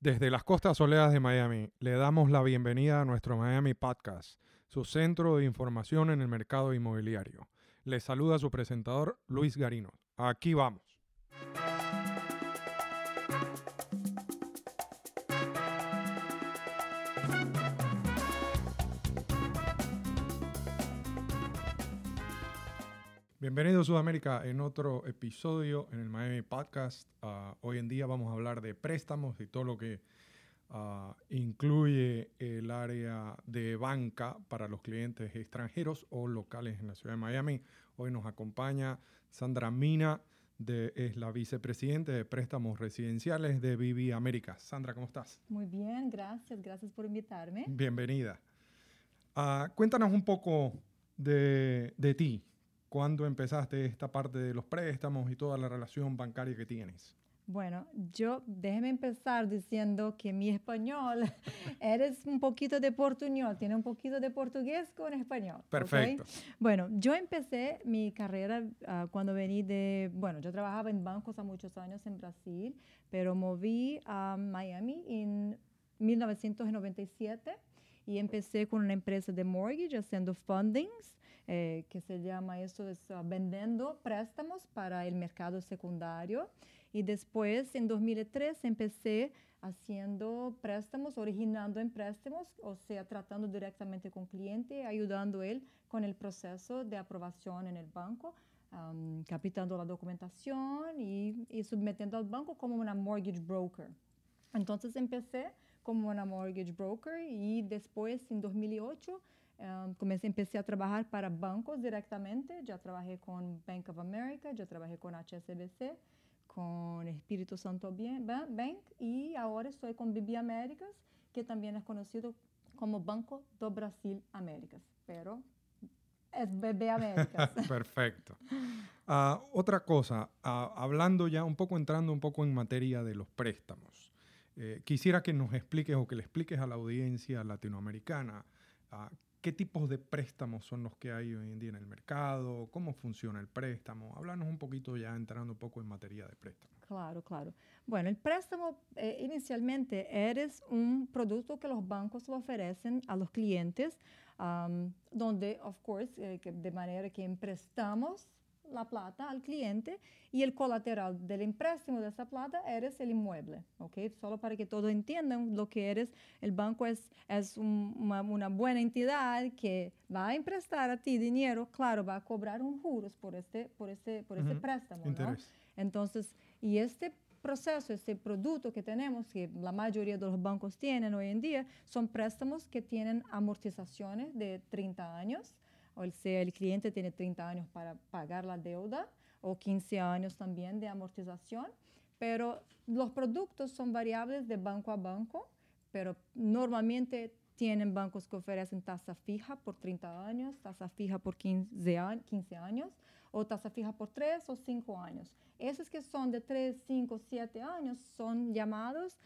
Desde las costas soleadas de Miami, le damos la bienvenida a nuestro Miami Podcast, su centro de información en el mercado inmobiliario. Le saluda su presentador, Luis Garino. Aquí vamos. Bienvenido a Sudamérica en otro episodio en el Miami Podcast. Ah, hoy en día vamos a hablar de préstamos y todo lo que ah, incluye el área de banca para los clientes extranjeros o locales en la ciudad de Miami. Hoy nos acompaña Sandra Mina, de, es la vicepresidente de préstamos residenciales de Vivi América. Sandra, ¿cómo estás? Muy bien, gracias, gracias por invitarme. Bienvenida. Ah, cuéntanos un poco de, de ti. ¿Cuándo empezaste esta parte de los préstamos y toda la relación bancaria que tienes? Bueno, yo déjeme empezar diciendo que mi español eres un poquito de portuñol, tiene un poquito de portugués con español. Perfecto. Bueno, yo empecé mi carrera uh, cuando vení de, bueno, yo trabajaba en bancos hace muchos años en Brasil, pero moví a Miami en 1997 y empecé con una empresa de mortgage haciendo fundings eh, que se llama eso, es uh, vendiendo préstamos para el mercado secundario. Y después, en 2003, empecé haciendo préstamos, originando en préstamos, o sea, tratando directamente con cliente, ayudando él con el proceso de aprobación en el banco, um, captando la documentación y, y submetiendo al banco como una mortgage broker. Entonces empecé como una mortgage broker y después, en 2008, Um, comecei, empecé a trabalhar para bancos diretamente. Já trabalhei com Bank of America, já trabalhei com HSBC, com Espírito Santo Bank e agora estou com BB Américas, que também é conhecido como Banco do Brasil Américas. Pero es BB Américas. Perfecto. Uh, otra cosa, uh, hablando ya un poco, entrando un poco en materia de los préstamos, eh, quisiera que nos expliques o que le expliques a la audiencia latinoamericana uh, ¿Qué tipos de préstamos son los que hay hoy en día en el mercado? ¿Cómo funciona el préstamo? Háblanos un poquito ya entrando un poco en materia de préstamo. Claro, claro. Bueno, el préstamo eh, inicialmente eres un producto que los bancos lo ofrecen a los clientes, um, donde, of course, eh, que de manera que emprestamos la plata al cliente y el colateral del empréstimo de esa plata eres el inmueble, ¿ok? Solo para que todos entiendan lo que eres, el banco es, es un, una, una, buena entidad que va a emprestar a ti dinero, claro, va a cobrar un juros por este, por este, por uh -huh. ese préstamo, ¿no? Entonces, y este proceso, este producto que tenemos, que la mayoría de los bancos tienen hoy en día, son préstamos que tienen amortizaciones de 30 años, o sea, el cliente tiene 30 años para pagar la deuda o 15 años también de amortización, pero los productos son variables de banco a banco, pero normalmente tienen bancos que ofrecen tasa fija por 30 años, tasa fija por 15, años o tasa fija por 3 o 5 años. Esos que son de 3, 5, 7 años son llamados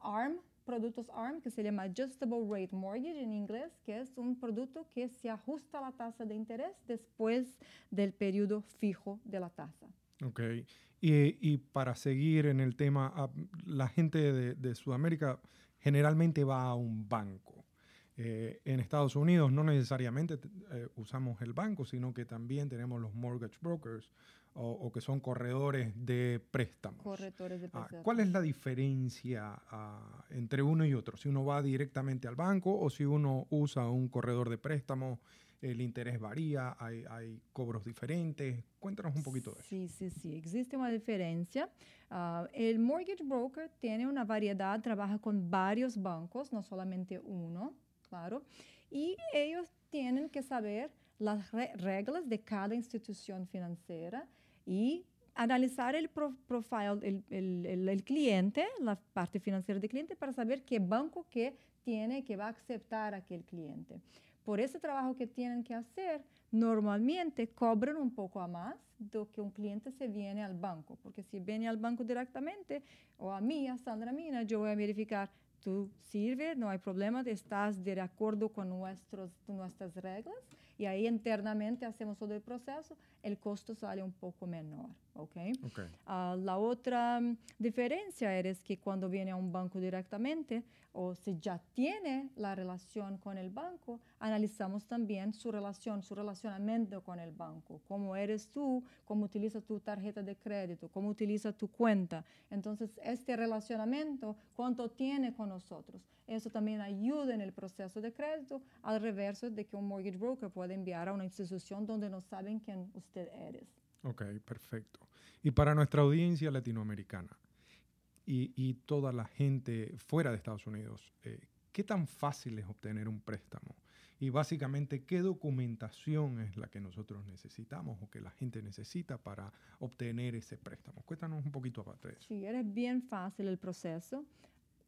ARM productos ARM que se llama Adjustable Rate Mortgage en inglés, que es un producto que se ajusta a la tasa de interés después del periodo fijo de la tasa. Ok. Y, y para seguir en el tema, ah, la gente de, de Sudamérica generalmente va a un banco. Eh, en Estados Unidos no necesariamente eh, usamos el banco, sino que también tenemos los mortgage brokers o, o que son corredores de préstamos. Corredores de préstamos. Ah, ¿Cuál es la diferencia ah, entre uno y otro? Si uno va directamente al banco o si uno usa un corredor de préstamos, el interés varía, hay, hay cobros diferentes. Cuéntanos un poquito de eso. Sí, sí, sí, existe una diferencia. Uh, el mortgage broker tiene una variedad, trabaja con varios bancos, no solamente uno claro, y ellos tienen que saber las re reglas de cada institución financiera y analizar el pro profile, el, el, el, el, cliente, la parte financiera del cliente, para saber qué banco que tiene, que va a aceptar aquel cliente. Por ese trabajo que tienen que hacer, normalmente cobran un poco a más de que un cliente se viene al banco, porque si viene al banco directamente, o a mí, a Sandra Mina, yo voy a verificar tú sirve, no hay problema, estás de acuerdo con nuestros, nuestras reglas y ahí internamente hacemos todo el proceso, el costo sale un poco menor. ¿ok? Okay. Uh, la otra um, diferencia es que cuando viene a un banco directamente o si ya tiene la relación con el banco, analizamos también su relación, su relacionamiento con el banco, cómo eres tú, cómo utiliza tu tarjeta de crédito, cómo utiliza tu cuenta. Entonces, este relacionamiento, cuánto tiene con nosotros. Eso también ayuda en el proceso de crédito, al reverso de que un mortgage broker puede enviar a una institución donde no saben quién usted eres. Ok, perfecto. Y para nuestra audiencia latinoamericana y, y toda la gente fuera de Estados Unidos, eh, ¿qué tan fácil es obtener un préstamo? Y básicamente, ¿qué documentación es la que nosotros necesitamos o que la gente necesita para obtener ese préstamo? Cuéntanos un poquito aparte de eso. Sí, eres bien fácil el proceso.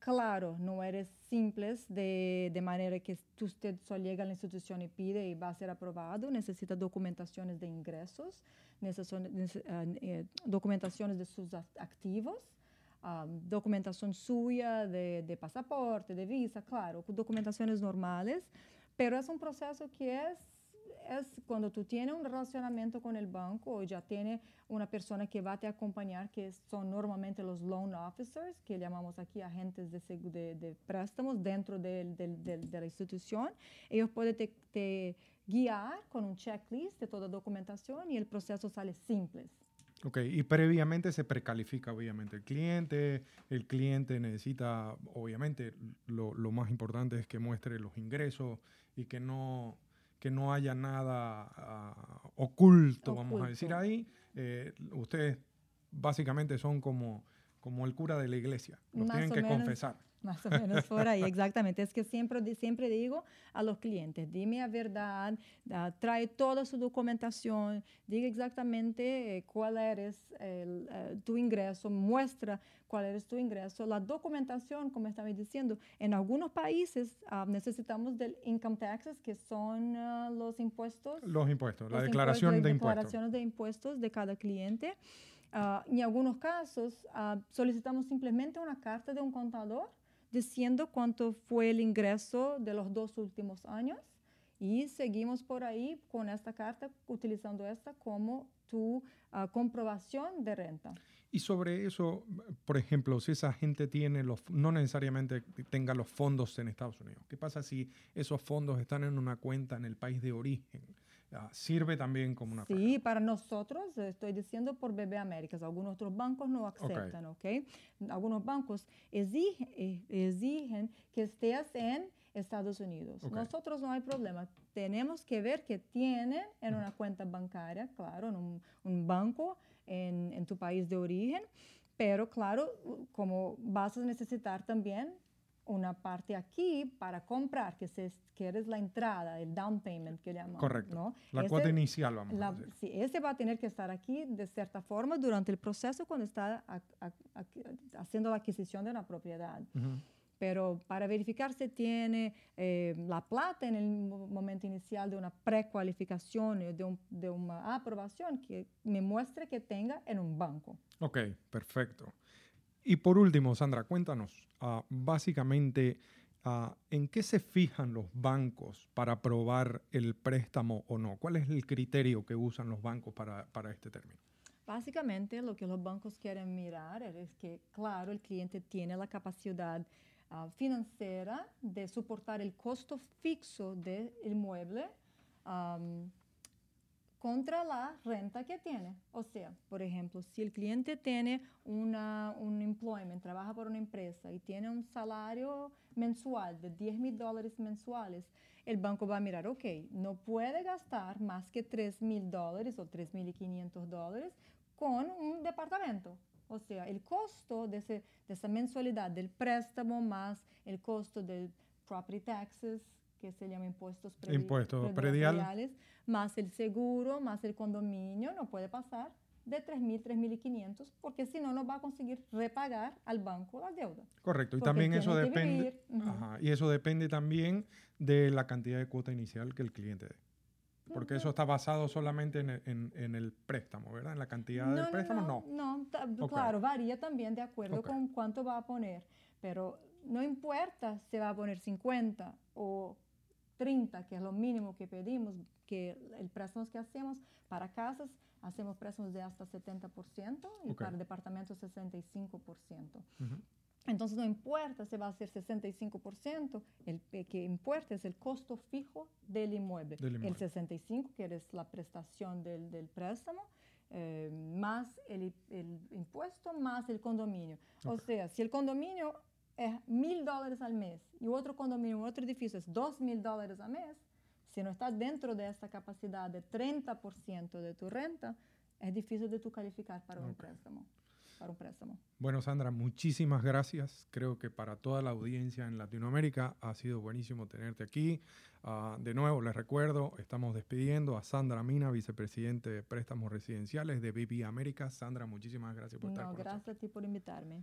Claro, no eres simple de, de, manera que usted solo llega a la institución y pide y va a ser aprobado. Necesita documentaciones de ingresos, necesita, uh, documentaciones de sus activos, um, documentación suya de, de pasaporte, de visa, claro, documentaciones normales. Pero es un proceso que es es cuando tú tienes un relacionamiento con el banco o ya tiene una persona que va a te acompañar, que son normalmente los loan officers, que llamamos aquí agentes de, de, de préstamos dentro de, de, la institución. Ellos pueden te, te, guiar con un checklist de toda documentación y el proceso sale simple. Ok, y previamente se precalifica obviamente el cliente, el cliente necesita, obviamente, lo, lo más importante es que muestre los ingresos y que no que no haya nada uh, oculto, vamos a decir ahí. Eh, ustedes básicamente son como, como el cura de la iglesia, los tienen que menos, confesar. Más o menos por ahí, exactamente. Es que siempre, siempre digo a los clientes, dime la verdad, uh, trae toda su documentación, diga exactamente eh, cuál eres el, uh, tu ingreso, muestra cuál es tu ingreso. La documentación, como estaba diciendo, en algunos países uh, necesitamos del income taxes, que son los impuestos. Los impuestos, la declaración impuestos, de impuestos. Declaraciones de impuestos de cada cliente. en algunos casos solicitamos simplemente una carta de un contador diciendo cuánto fue el ingreso de los dos últimos años y seguimos por ahí con esta carta, utilizando esta como tu uh, comprobación de renta. Y sobre eso, por ejemplo, si esa gente tiene los, no necesariamente tenga los fondos en Estados Unidos, ¿qué pasa si esos fondos están en una cuenta en el país de origen? Uh, sirve también como una... Sí, para nosotros, estoy diciendo por BB Américas, algunos otros bancos no aceptan, ¿ok? okay? Algunos bancos exigen, eh, exigen que estés en Estados Unidos. Okay. Nosotros no hay problema. Tenemos que ver que tienen en una cuenta bancaria, claro, en un, un banco en, en tu país de origen, pero claro, como vas a necesitar también una parte aquí para comprar, que, se, que es la entrada, el down payment que llamamos. Correcto. ¿no? La ese, cuota inicial, vamos la, a decir. Sí, ese va a tener que estar aquí de cierta forma durante el proceso cuando está a, a, haciendo la adquisición de una propiedad. Uh -huh. Pero para verificar si tiene eh, la plata en el momento inicial de una precualificación, de, un, de una aprobación, que me muestre que tenga en un banco. Ok, perfecto. Y por último, Sandra, cuéntanos, uh, básicamente, uh, ¿en qué se fijan los bancos para aprobar el préstamo o no? ¿Cuál es el criterio que usan los bancos para, para este término? Básicamente, lo que los bancos quieren mirar es que, claro, el cliente tiene la capacidad uh, financiera de soportar el costo fixo del inmueble um, contra la renta que tiene. O sea, por ejemplo, si el cliente tiene una, un employment, trabaja por una empresa y tiene un salario mensual de 10 mil dólares mensuales, el banco va a mirar, ok, no puede gastar más que 3 mil dólares o 3 mil y 500 dólares con un departamento. O sea, el costo de, ese, de esa mensualidad del préstamo más el costo del property taxes, que se llama impuestos, predi impuestos prediales, más el seguro, más el condominio, no puede pasar de 3.000, 3.500, porque si no, no va a conseguir repagar al banco la deuda. Correcto, y también eso depende, uh -huh. ajá, y eso depende también de la cantidad de cuota inicial que el cliente dé. Porque eso está basado solamente en el, en, en el, préstamo, ¿verdad? En la cantidad no, del préstamo, no. No, no okay. claro, varía también de acuerdo okay. con cuánto va a poner, pero no importa si va a poner 50 o 30, que es lo mínimo que pedimos, que el préstamo que hacemos para casas, hacemos préstamos de hasta 70% y para departamentos 65%. Ujú. Entonces no importa si va a ser 65%, el que importa es el costo fijo del inmueble. Del inmueble. El 65, que es la prestación del, del préstamo, eh, más el, el impuesto, más el condominio. O Ok. sea, si el condominio es mil dólares al mes y otro condominio, otro edificio es dos mil dólares al mes, si no estás dentro de esta capacidad de 30% de tu renta, es difícil de tu calificar para un Ok. préstamo. Para un préstamo. Bueno, Sandra, muchísimas gracias. Creo que para toda la audiencia en Latinoamérica ha sido buenísimo tenerte aquí. Ah, de nuevo, les recuerdo, estamos despidiendo a Sandra Mina, vicepresidente de préstamos residenciales de BB América. Sandra, muchísimas gracias por estar No, con nosotros. gracias a ti por invitarme.